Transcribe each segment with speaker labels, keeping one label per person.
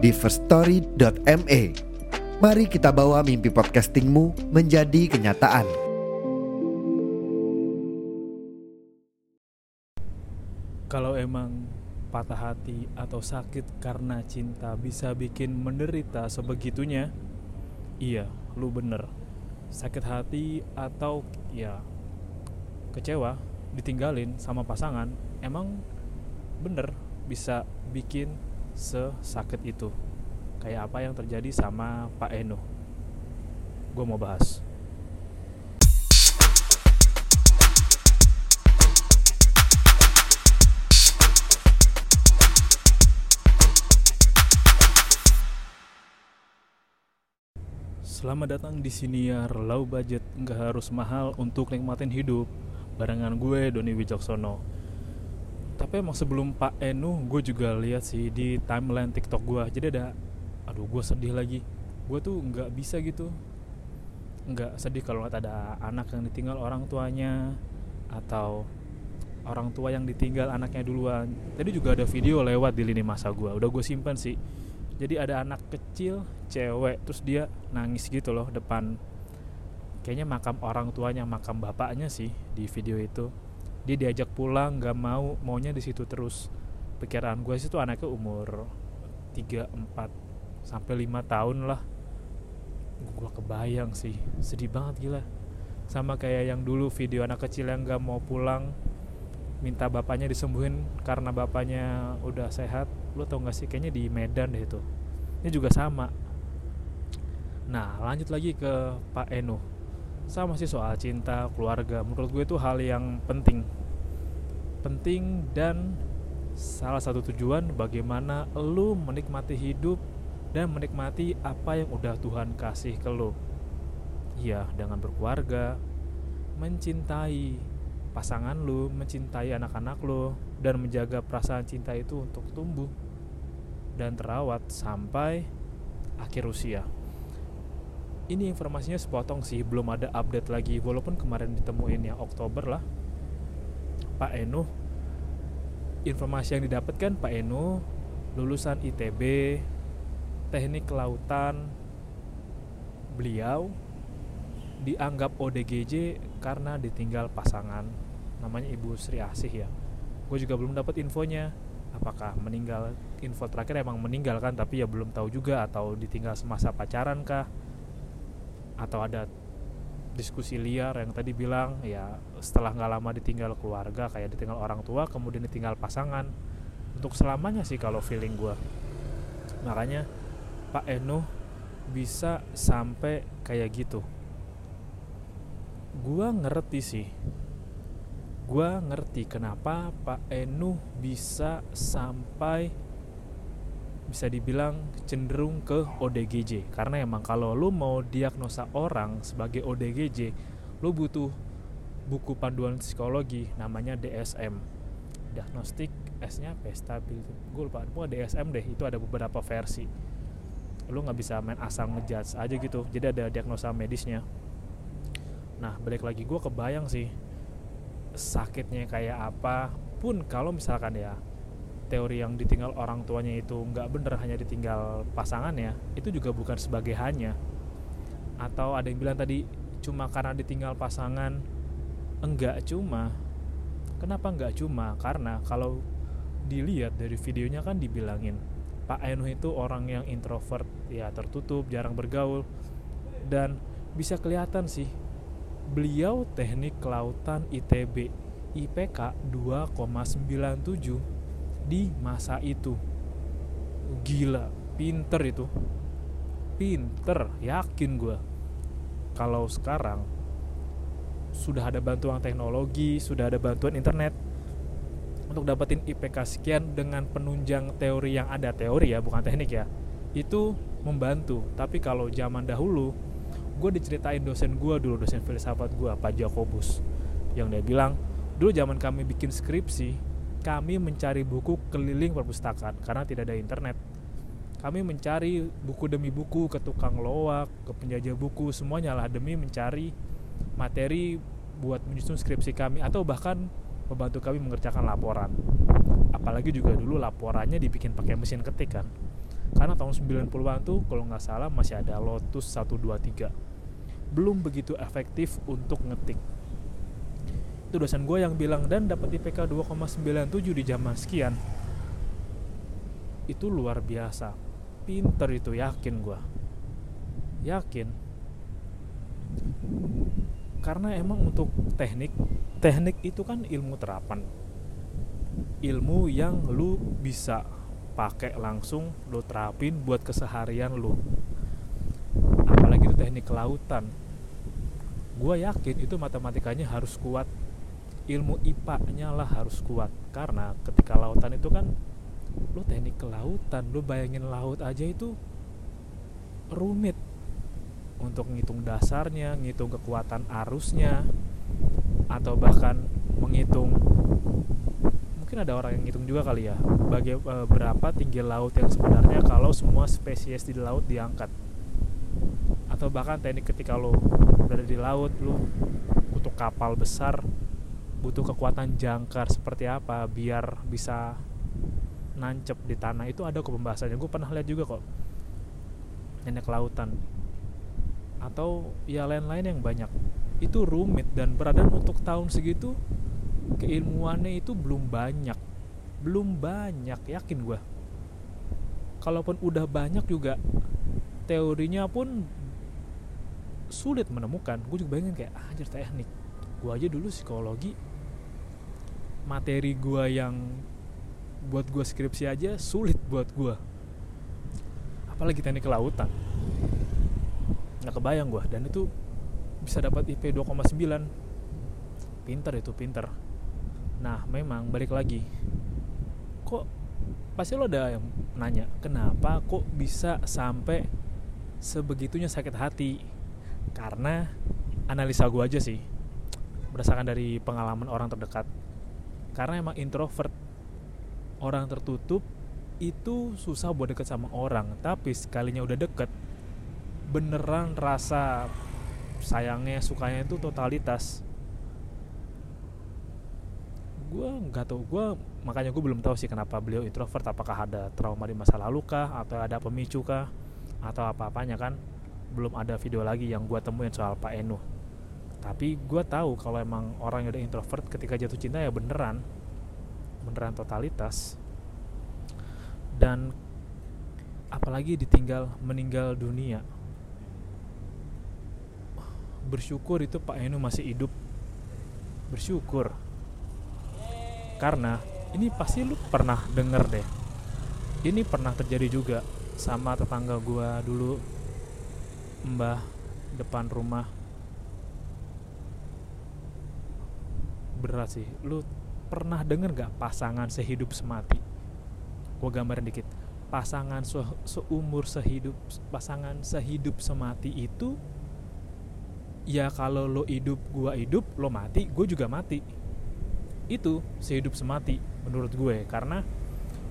Speaker 1: di firststory.me. Mari kita bawa mimpi podcastingmu menjadi kenyataan.
Speaker 2: Kalau emang patah hati atau sakit karena cinta bisa bikin menderita sebegitunya, iya, lu bener. Sakit hati atau ya kecewa, ditinggalin sama pasangan, emang bener bisa bikin sesakit itu. Kayak apa yang terjadi sama Pak Eno. Gue mau bahas. Selamat datang di siniar low budget nggak harus mahal untuk nikmatin hidup barengan gue Doni Wijaksono. Tapi emang sebelum Pak Enu gue juga lihat sih di timeline TikTok gue. Jadi ada aduh gue sedih lagi. Gue tuh nggak bisa gitu. nggak sedih kalau ngeliat ada anak yang ditinggal orang tuanya atau orang tua yang ditinggal anaknya duluan. Tadi juga ada video lewat di lini masa gue. Udah gue simpan sih jadi ada anak kecil cewek terus dia nangis gitu loh depan kayaknya makam orang tuanya makam bapaknya sih di video itu dia diajak pulang nggak mau maunya di situ terus. Pikiran gue sih tuh anaknya umur 3 4 sampai 5 tahun lah. Gue kebayang sih sedih banget gila. Sama kayak yang dulu video anak kecil yang nggak mau pulang minta bapaknya disembuhin karena bapaknya udah sehat. Lo tau gak sih kayaknya di Medan deh itu. Ini juga sama. Nah lanjut lagi ke Pak Eno sama sih soal cinta keluarga. Menurut gue itu hal yang penting. Penting dan salah satu tujuan bagaimana lo menikmati hidup dan menikmati apa yang udah Tuhan kasih ke lo iya dengan berkeluarga mencintai pasangan lu, mencintai anak-anak lu, dan menjaga perasaan cinta itu untuk tumbuh dan terawat sampai akhir usia. Ini informasinya sepotong sih, belum ada update lagi. Walaupun kemarin ditemuin yang Oktober lah, Pak Enu. Informasi yang didapatkan Pak Enu lulusan ITB, teknik kelautan, beliau dianggap ODGJ karena ditinggal pasangan. Namanya Ibu Sri Asih ya. Gue juga belum dapat infonya. Apakah meninggal? Info terakhir emang meninggal kan tapi ya belum tahu juga atau ditinggal semasa pacaran kah atau ada diskusi liar yang tadi bilang ya setelah nggak lama ditinggal keluarga kayak ditinggal orang tua kemudian ditinggal pasangan. Untuk selamanya sih kalau feeling gue makanya Pak Eno bisa sampai kayak gitu. Gua ngerti sih. Gua ngerti kenapa Pak Enu bisa sampai bisa dibilang cenderung ke ODGJ karena emang kalau lu mau diagnosa orang sebagai ODGJ lu butuh buku panduan psikologi namanya DSM diagnostik S-nya stabil gue lupa. Pokoknya DSM deh. Itu ada beberapa versi. Lu nggak bisa main asal ngejudge aja gitu. Jadi ada diagnosa medisnya. Nah balik lagi. Gue kebayang sih sakitnya kayak apa pun. Kalau misalkan ya teori yang ditinggal orang tuanya itu nggak bener hanya ditinggal pasangannya itu juga bukan sebagai hanya. Atau ada yang bilang tadi cuma karena ditinggal pasangan enggak cuma. Kenapa enggak cuma? Karena kalau dilihat dari videonya kan dibilangin Pak Enu itu orang yang introvert ya tertutup jarang bergaul. Dan bisa kelihatan sih beliau teknik kelautan ITB IPK 2,97 di masa itu. Gila pinter itu. Pinter yakin gue kalau sekarang sudah ada bantuan teknologi sudah ada bantuan internet untuk dapetin IPK sekian dengan penunjang teori yang ada teori ya bukan teknik ya itu membantu. Tapi kalau zaman dahulu gue diceritain dosen gue dulu dosen filsafat gue Pak Jakobus yang dia bilang dulu zaman kami bikin skripsi kami mencari buku keliling perpustakaan karena tidak ada internet. Kami mencari buku demi buku ke tukang loak ke penjajah buku semuanya lah demi mencari materi buat menyusun skripsi kami atau bahkan membantu kami mengerjakan laporan. Apalagi juga dulu laporannya dibikin pakai mesin ketik kan. Karena tahun 90-an tuh kalau nggak salah masih ada Lotus 123 belum begitu efektif untuk ngetik itu dosen gue yang bilang dan dapat IPK 2,97 di zaman sekian. Itu luar biasa. Pinter itu yakin gue yakin. Karena emang untuk teknik teknik itu kan ilmu terapan. Ilmu yang lu bisa pakai langsung lu terapin buat keseharian lu. Apalagi itu teknik kelautan. Gue yakin itu matematikanya harus kuat ilmu IPA-nya lah harus kuat. Karena ketika lautan itu kan lu teknik kelautan lu bayangin laut aja itu rumit. Untuk ngitung dasarnya ngitung kekuatan arusnya atau bahkan menghitung mungkin ada orang yang ngitung juga kali ya bagai e, berapa tinggi laut yang sebenarnya kalau semua spesies di laut diangkat. Atau bahkan teknik ketika lo berada di laut lo untuk kapal besar butuh kekuatan jangkar seperti apa biar bisa nancep di tanah. Itu ada kok pembahasannya. Gue pernah lihat juga kok. Nenek lautan. Atau ya lain-lain yang banyak. Itu rumit dan beradaan untuk tahun segitu keilmuannya itu belum banyak. Belum banyak yakin gue kalaupun udah banyak juga teorinya pun sulit menemukan. Gue juga bayangin kayak ah, anjir teknik. Gue aja dulu psikologi materi gue yang buat gue skripsi aja sulit buat gue apalagi teknik kelautan. Nggak kebayang gue dan itu bisa dapat IP 2,9 pinter itu pinter. Nah memang balik lagi. Kok pasti lo ada yang nanya kenapa kok bisa sampai sebegitunya sakit hati? Karena analisa gue aja sih berdasarkan dari pengalaman orang terdekat karena emang introvert orang tertutup itu susah buat deket sama orang. Tapi sekalinya udah deket beneran rasa sayangnya sukanya itu totalitas. Gue nggak tahu gue makanya gue belum tahu sih kenapa beliau introvert. Apakah ada trauma di masa lalu kah atau ada pemicu kah atau apa apanya kan. Belum ada video lagi yang gue temuin soal Pak Enu tapi gue tahu kalau emang orang yang udah introvert ketika jatuh cinta ya beneran. Beneran totalitas. Dan apalagi ditinggal meninggal dunia. Bersyukur itu Pak Enu masih hidup. Bersyukur. Karena ini pasti lu pernah denger deh. Ini pernah terjadi juga sama tetangga gua dulu mbah depan rumah berat sih. Lu pernah denger gak pasangan sehidup semati? Gue gambarin dikit. Pasangan se seumur sehidup pasangan sehidup semati itu ya kalau lo hidup gua hidup lo mati gue juga mati. Itu sehidup semati menurut gue. Karena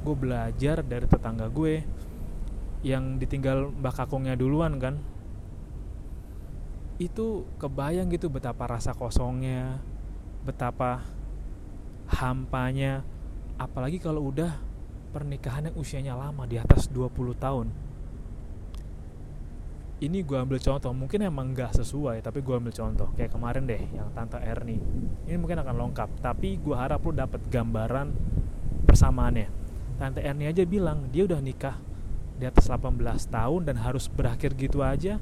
Speaker 2: gue belajar dari tetangga gue yang ditinggal mbak kakungnya duluan kan. Itu kebayang gitu betapa rasa kosongnya betapa hampanya apalagi kalau udah pernikahan yang usianya lama di atas 20 tahun. Ini gue ambil contoh mungkin emang gak sesuai tapi gue ambil contoh. Kayak kemarin deh yang tante Erni. Ini mungkin akan lengkap tapi gue harap lo dapet gambaran persamaannya. Tante Erni aja bilang dia udah nikah di atas 18 tahun dan harus berakhir gitu aja.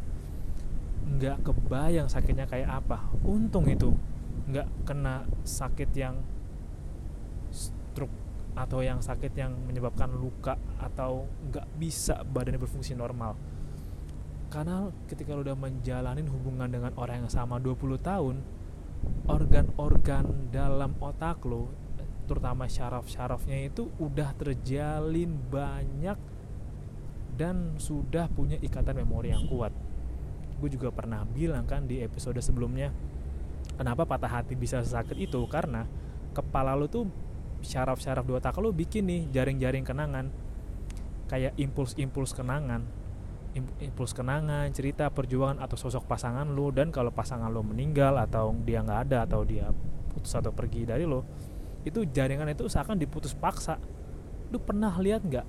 Speaker 2: Nggak kebayang sakitnya kayak apa. Untung itu nggak kena sakit yang stroke atau yang sakit yang menyebabkan luka atau nggak bisa badannya berfungsi normal. Karena ketika lo udah menjalani hubungan dengan orang yang sama 20 tahun organ-organ dalam otak lo terutama syaraf-syarafnya itu udah terjalin banyak dan sudah punya ikatan memori yang kuat. Gue juga pernah bilang kan di episode sebelumnya kenapa patah hati bisa sakit itu? Karena kepala lu tuh syaraf-syaraf di otak lu bikin nih jaring-jaring kenangan. Kayak impuls-impuls kenangan. Impuls kenangan, cerita, perjuangan atau sosok pasangan lu. Dan kalau pasangan lu meninggal atau dia nggak ada atau dia putus atau pergi dari lo itu jaringan itu seakan diputus paksa. Lu pernah lihat nggak?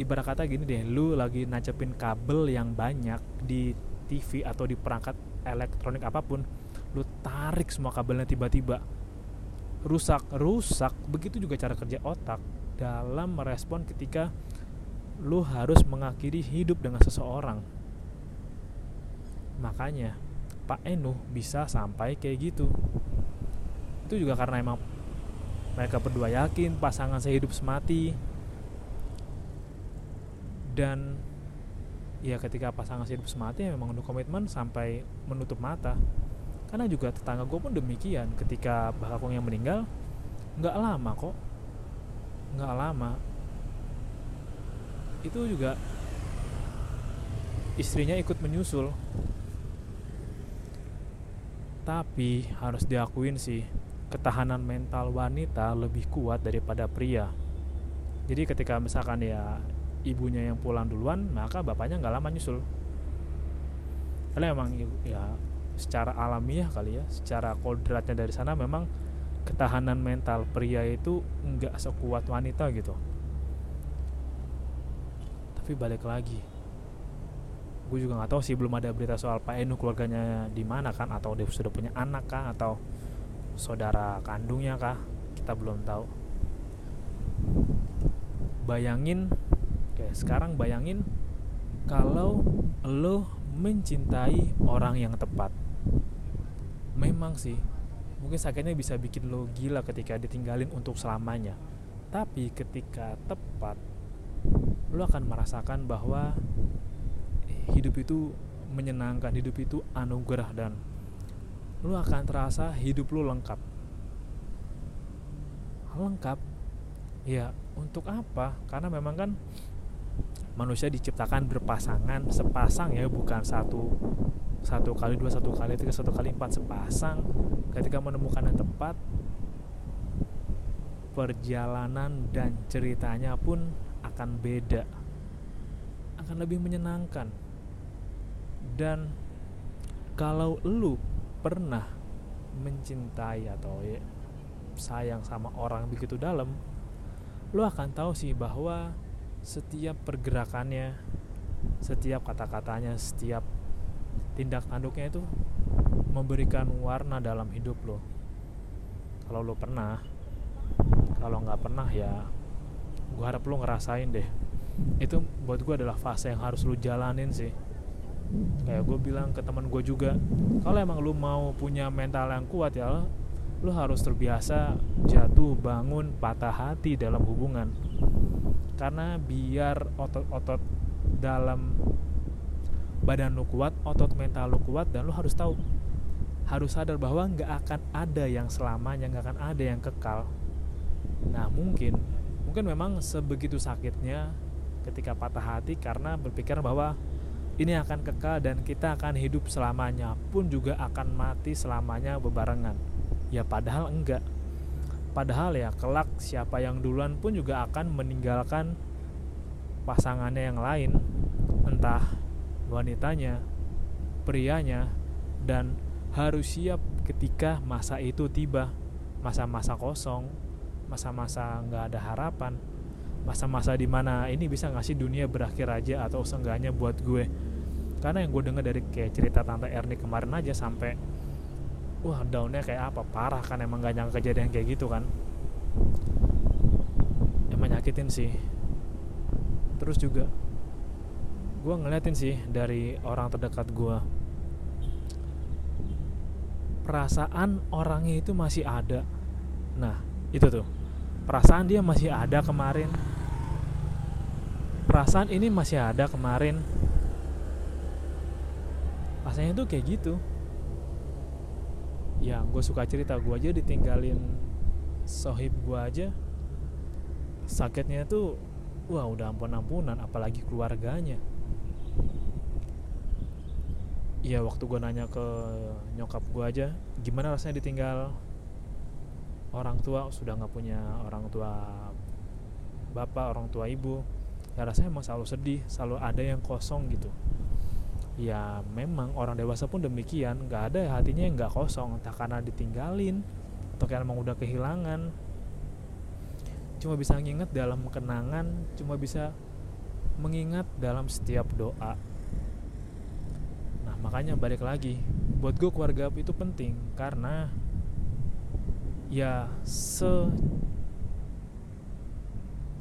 Speaker 2: Ibarat kata gini deh lu lagi nacepin kabel yang banyak di TV atau di perangkat elektronik apa pun lu tarik semua kabelnya tiba-tiba. Rusak rusak. Begitu juga cara kerja otak dalam merespon ketika lu harus mengakhiri hidup dengan seseorang. Makanya Pak Enu bisa sampai kayak gitu. Itu juga karena emang mereka berdua yakin pasangan sehidup semati. Dan ya ketika pasangan hidup semati memang untuk komitmen sampai menutup mata karena juga tetangga gue pun demikian ketika bakakung yang meninggal nggak lama kok. Nggak lama. Itu juga istrinya ikut menyusul. Tapi harus diakuin sih ketahanan mental wanita lebih kuat daripada pria. Jadi ketika misalkan ya ibunya yang pulang duluan maka bapaknya nggak lama nyusul. Karena emang ya secara alamiah kali ya secara kodratnya dari sana memang ketahanan mental pria itu nggak sekuat wanita gitu tapi balik lagi gue juga nggak tahu sih belum ada berita soal Pak Enu keluarganya di mana kan atau dia sudah punya anak kah atau saudara kandungnya kah kita belum tahu bayangin Oke, sekarang bayangin kalau lo mencintai orang yang tepat. Memang sih, mungkin sakitnya bisa bikin lo gila ketika ditinggalin untuk selamanya. Tapi ketika tepat, lo akan merasakan bahwa hidup itu menyenangkan, hidup itu anugerah dan lo akan terasa hidup lo lengkap. Lengkap? Ya, untuk apa? Karena memang kan manusia diciptakan berpasangan sepasang ya bukan satu satu kali dua satu kali tiga satu kali empat sepasang. Ketika menemukan yang tepat perjalanan dan ceritanya pun akan beda. Akan lebih menyenangkan. Dan kalau lu pernah mencintai atau ya, sayang sama orang begitu dalam lu akan tahu sih bahwa setiap pergerakannya setiap kata-katanya setiap tindak tanduknya itu memberikan warna dalam hidup lo. Kalau lo pernah kalau nggak pernah ya gue harap lo ngerasain deh. Itu buat gue adalah fase yang harus lo jalanin sih. Kayak gue bilang ke teman gue juga kalau emang lo mau punya mental yang kuat ya lo harus terbiasa jatuh bangun patah hati dalam hubungan. Karena biar otot-otot dalam badan lu kuat, otot mental lu kuat dan lu harus tahu harus sadar bahwa nggak akan ada yang selamanya, nggak akan ada yang kekal. Nah mungkin mungkin memang sebegitu sakitnya ketika patah hati karena berpikir bahwa ini akan kekal dan kita akan hidup selamanya pun juga akan mati selamanya bebarengan. Ya padahal enggak Padahal ya kelak siapa yang duluan pun juga akan meninggalkan pasangannya yang lain, entah wanitanya, prianya, dan harus siap ketika masa itu tiba, masa-masa kosong, masa-masa nggak ada harapan, masa-masa di mana ini bisa ngasih dunia berakhir aja atau seenggaknya buat gue. Karena yang gue dengar dari kayak cerita tante Erni kemarin aja sampai wah daunnya kayak apa? Parah kan emang gak nyangka kejadian kayak gitu kan. Emang nyakitin sih. Terus juga gue ngeliatin sih dari orang terdekat gue perasaan orangnya itu masih ada. Nah itu tuh. Perasaan dia masih ada kemarin. Perasaan ini masih ada kemarin. Rasanya tuh kayak gitu. Ya gue suka cerita gue aja ditinggalin sohib gue aja. Sakitnya tuh wah udah ampun-ampunan apalagi keluarganya ya waktu gue nanya ke nyokap gue aja gimana rasanya ditinggal? Orang tua sudah nggak punya orang tua bapak orang tua ibu. Ya rasanya emang selalu sedih selalu ada yang kosong gitu. Ya memang orang dewasa pun demikian nggak ada hatinya yang nggak kosong entah karena ditinggalin atau kayak emang udah kehilangan. Cuma bisa mengingat dalam kenangan cuma bisa mengingat dalam setiap doa makanya balik lagi buat gue keluarga itu penting karena ya se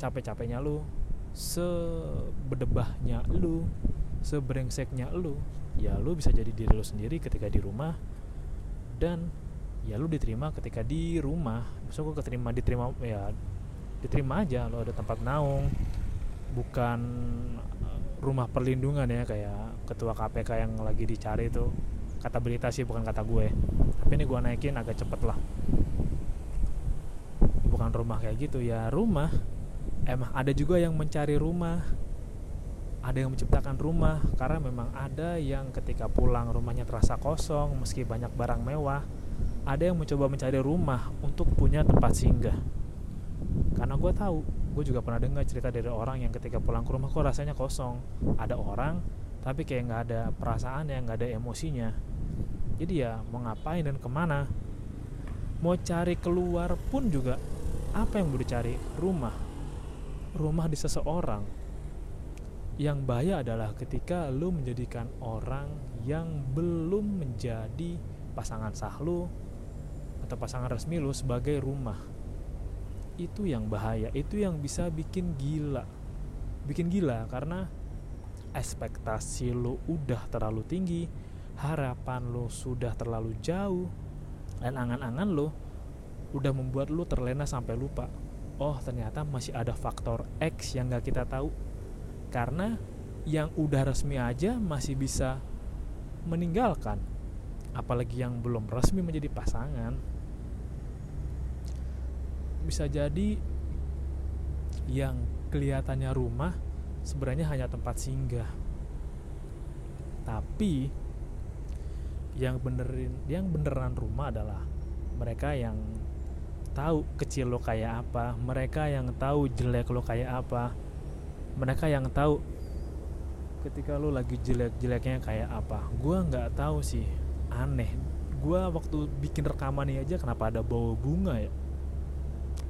Speaker 2: capek-capeknya lu sebedebahnya lu sebrengseknya lu ya lu bisa jadi diri lu sendiri ketika di rumah dan ya lu diterima ketika di rumah. Besok gue keterima diterima ya diterima aja lo ada tempat naung bukan rumah perlindungan ya kayak ketua KPK yang lagi dicari itu kata berita sih bukan kata gue. Tapi ini gue naikin agak cepet lah. Bukan rumah kayak gitu ya rumah. Emang ada juga yang mencari rumah. Ada yang menciptakan rumah karena memang ada yang ketika pulang rumahnya terasa kosong meski banyak barang mewah ada yang mencoba mencari rumah untuk punya tempat singgah karena gue tahu gue juga pernah dengar cerita dari orang yang ketika pulang ke rumah kok rasanya kosong. Ada orang tapi kayak nggak ada perasaan yang nggak ada emosinya. Jadi ya mau ngapain dan ke mana? Mau cari keluar pun juga apa yang mau dicari? Rumah. Rumah di seseorang. Yang bahaya adalah ketika lu menjadikan orang yang belum menjadi pasangan sah lu atau pasangan resmi lu sebagai rumah itu yang bahaya itu yang bisa bikin gila. Bikin gila karena ekspektasi lo udah terlalu tinggi harapan lo sudah terlalu jauh dan angan-angan lo udah membuat lo terlena sampai lupa oh ternyata masih ada faktor X yang gak kita tahu. Karena yang udah resmi aja masih bisa meninggalkan apalagi yang belum resmi menjadi pasangan bisa jadi yang kelihatannya rumah sebenarnya hanya tempat singgah. Tapi yang benerin yang beneran rumah adalah mereka yang tahu kecil lo kayak apa mereka yang tahu jelek lo kayak apa mereka yang tahu ketika lo lagi jelek-jeleknya kayak apa. Gue nggak tahu sih aneh. Gue waktu bikin rekaman ini aja kenapa ada bau bunga ya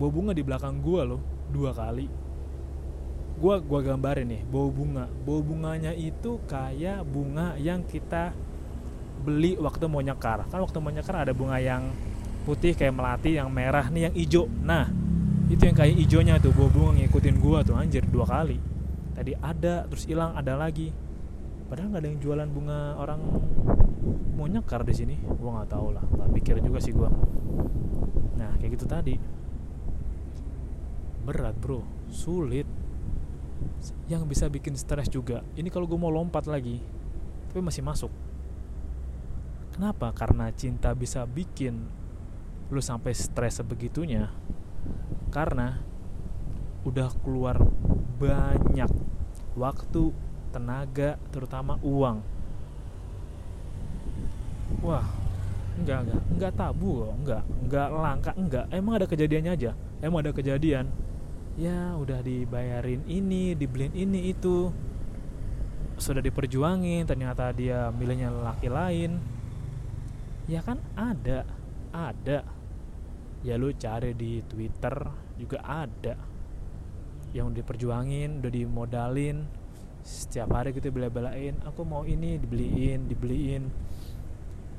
Speaker 2: bau bunga di belakang gue loh dua kali. Gue gua gambarin nih bau bunga. Bau bunganya itu kayak bunga yang kita beli waktu mau nyekar. Kan waktu mau nyekar ada bunga yang putih kayak melati yang merah nih yang hijau. Nah itu yang kayak hijaunya tuh bau bunga ngikutin gue tuh anjir dua kali. Tadi ada terus hilang ada lagi. Padahal nggak ada yang jualan bunga orang mau nyekar di sini. Gue nggak tahu lah nggak pikir juga sih gue nah kayak gitu tadi berat bro. Sulit. Yang bisa bikin stres juga. Ini kalau gue mau lompat lagi tapi masih masuk. Kenapa? Karena cinta bisa bikin lu sampai stres sebegitunya. Karena udah keluar banyak waktu tenaga terutama uang. Wah enggak enggak. Enggak tabu kok. Enggak enggak langka. Enggak. Emang ada kejadiannya aja? Emang ada kejadian ya udah dibayarin ini dibeliin ini itu. Sudah diperjuangin ternyata dia milihnya laki lain. Ya kan ada ada. Ya lu cari di twitter juga ada. Yang diperjuangin udah dimodalin. Setiap hari gitu bela-belain aku mau ini dibeliin dibeliin.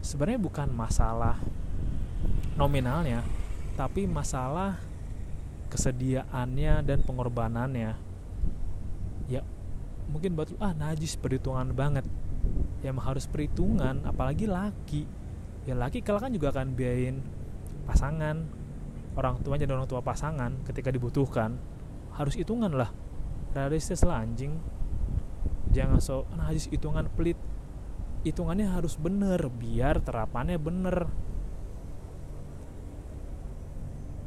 Speaker 2: Sebenarnya bukan masalah nominalnya tapi masalah kesediaannya dan pengorbanannya. Ya mungkin buat ah najis perhitungan banget. Ya harus perhitungan apalagi laki. Ya laki kalau kan juga akan biayain pasangan orang tuanya dan orang tua pasangan ketika dibutuhkan. Harus hitungan lah. Realistis lah anjing. Jangan so najis hitungan pelit. Hitungannya harus bener biar terapannya bener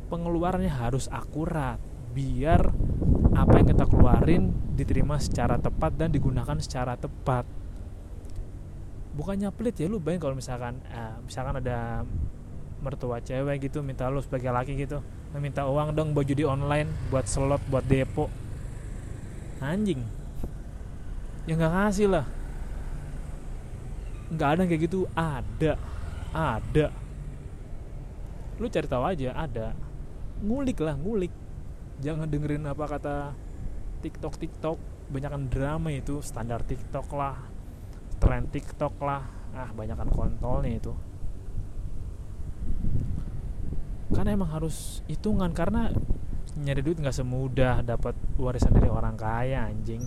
Speaker 2: pengeluarannya harus akurat biar apa yang kita keluarin diterima secara tepat dan digunakan secara tepat. Bukannya pelit ya lu bayang kalau misalkan eh, misalkan ada mertua cewek gitu minta lu sebagai laki gitu minta uang dong buat judi online buat slot buat depo. Anjing. Ya nggak ngasih lah. Nggak ada kayak gitu. Ada. Ada. Lu cari tahu aja ada ngulik lah ngulik. Jangan dengerin apa kata TikTok TikTok. Banyakkan drama itu standar TikTok lah tren TikTok lah. Ah banyakkan kontolnya itu. Karena emang harus hitungan karena nyari duit nggak semudah dapat warisan dari orang kaya anjing.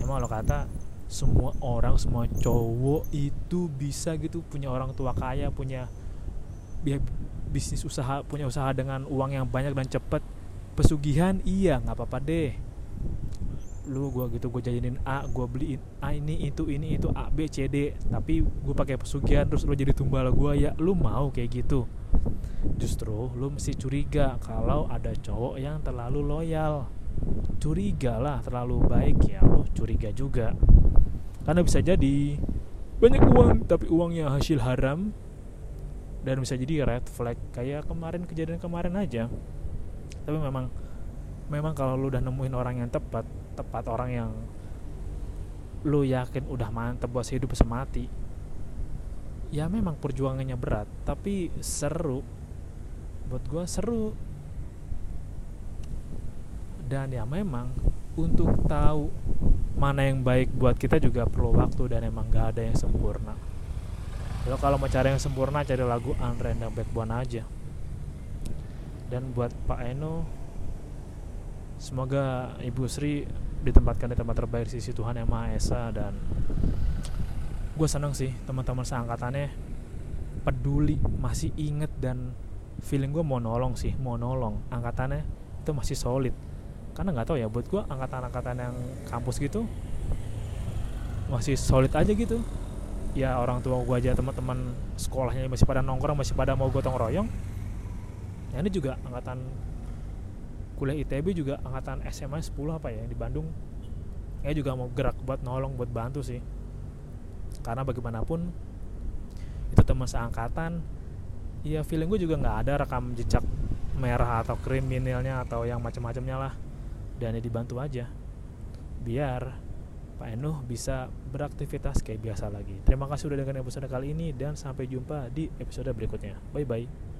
Speaker 2: Emang lo kata semua orang semua cowok itu bisa gitu punya orang tua kaya punya bisnis usaha punya usaha dengan uang yang banyak dan cepet pesugihan iya nggak apa-apa deh. Lu gua gitu gue jajanin A gue beliin A ini itu ini itu A B C D. Tapi gue pakai pesugihan terus lu jadi tumbal gue ya lu mau kayak gitu. Justru lu mesti curiga kalau ada cowok yang terlalu loyal. Curiga lah terlalu baik ya lu curiga juga. Karena bisa jadi banyak uang tapi uangnya hasil haram dan bisa jadi red flag kayak kemarin kejadian kemarin aja. Tapi memang memang kalau lu udah nemuin orang yang tepat tepat orang yang lu yakin udah mantep buat hidup semati ya memang perjuangannya berat. Tapi seru buat gue seru. Dan ya memang untuk tahu mana yang baik buat kita juga perlu waktu dan emang gak ada yang sempurna lo kalau mau cari yang sempurna cari lagu Unrandom Backbone aja. Dan buat Pak Eno semoga Ibu Sri ditempatkan di tempat terbaik sisi Tuhan yang Maha Esa. Dan gue seneng sih teman-teman seangkatannya peduli masih inget dan feeling gue mau nolong sih mau nolong. Angkatannya itu masih solid. Karena nggak tahu ya buat gue angkatan-angkatan yang kampus gitu masih solid aja gitu ya orang tua gue aja teman-teman sekolahnya masih pada nongkrong masih pada mau gotong royong. Ya ini juga angkatan kuliah ITB juga angkatan SMA 10 apa ya di Bandung. Ya juga mau gerak buat nolong buat bantu sih. Karena bagaimanapun itu teman seangkatan. Ya feeling gue juga nggak ada rekam jejak merah atau kriminalnya atau yang macam-macamnya lah. Dan ya dibantu aja. Biar Pak Enuh bisa beraktivitas kayak biasa lagi. Terima kasih sudah dengerin episode kali ini dan sampai jumpa di episode berikutnya. Bye bye.